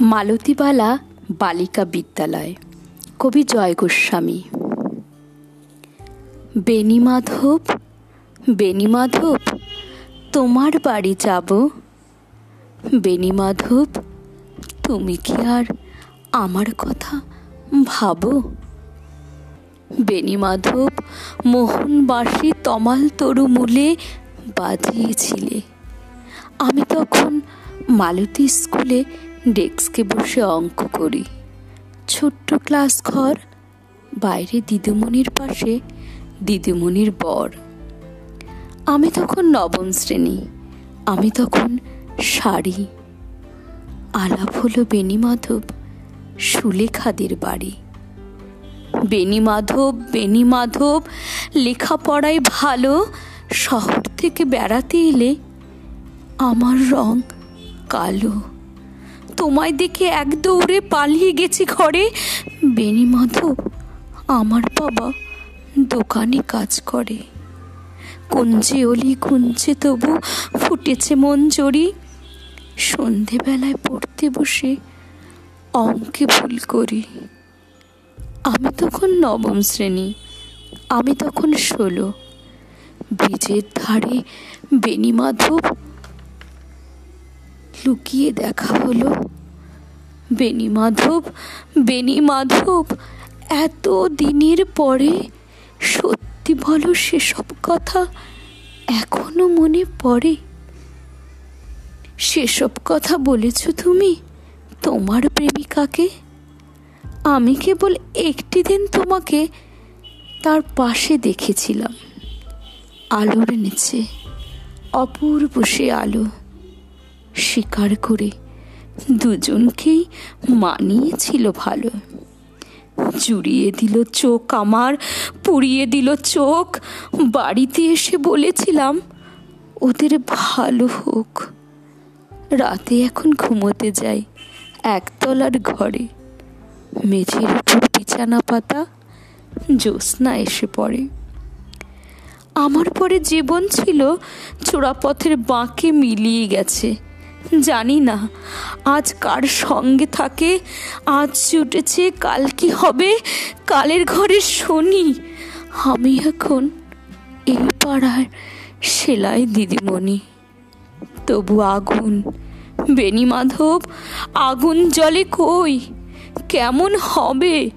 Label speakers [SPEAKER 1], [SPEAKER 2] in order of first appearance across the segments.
[SPEAKER 1] মালতীবালা বালিকা বিদ্যালয়। কবি জয় গোস্বামী। বেণীমাধব বেণীমাধব তোমার বাড়ি যাব। বেণীমাধব তুমি কি আর আমার কথা ভাবো? বেণীমাধব মোহনবাসী তমাল তরু মূলে বাজিয়েছিলে। আমি তখন মালতী স্কুলে ডেস্কে বসে অঙ্ক করি। ছোট্ট ক্লাস ঘর, বাইরে দিদিমণির পাশে দিদিমণির বর। আমি তখন নবম শ্রেণি, আমি তখন শাড়ি। আলাপ হলো বেণীমাধব সুলেখাদের বাড়ি। বেণীমাধব বেণীমাধব লেখাপড়ায় ভালো, শহর থেকে বেড়াতে এলে আমার রং কালো। তোমায় দেখে এক দৌড়ে পালিয়ে গেছি ঘরে। বেণীমাধব, আমার বাবা দোকানে কাজ করে। কুঞ্জে অলি, কুঞ্জে তবু ফুটেছে মন জড়ি। সন্ধেবেলায় পড়তে বসে অঙ্কে ভুল করি। আমি তখন নবম শ্রেণি, আমি তখন ষোলো। ব্রিজের ধারে বেণীমাধব লুকিয়ে দেখা হলো। বেণী মাধব বেণী মাধব, এত দিনের পরে সত্যি বলো সেসব কথা এখনও মনে পড়ে? সেসব কথা বলেছ তুমি তোমার প্রেমিকাকে? আমি কেবল একটি দিন তোমাকে তার পাশে দেখেছিলাম। আলোর নিচে, অপূর্ব সে আলো। স্বীকার করে। দুজনকেই মানিয়েছিল ভালো। জুড়িয়ে দিল চোখ আমার, পুড়িয়ে দিল চোখ। বাড়িতে এসে বলেছিলাম, ওদের ভালো হোক। রাতে এখন ঘুমোতে যাই একতলার ঘরে। মেঝের উপর বিছানা পাতা, জ্যোৎস্না এসে পড়ে। আমার পরে জীবন ছিল চোরাপথের বাঁকে মিলিয়ে গেছে। জানি না। আজ কার সঙ্গে থাকে? আজ ছুটেছে, কাল কি হবে? কালের ঘরে শুনি। আমি এখন এই পাড়ার সেলাই দিদিমণি। তবু আগুন বেণী মাধব, আগুন জলে কই? কেমন হবে?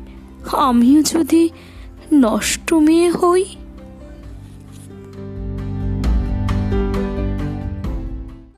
[SPEAKER 1] আমিও যদি নষ্ট মেয়ে হই?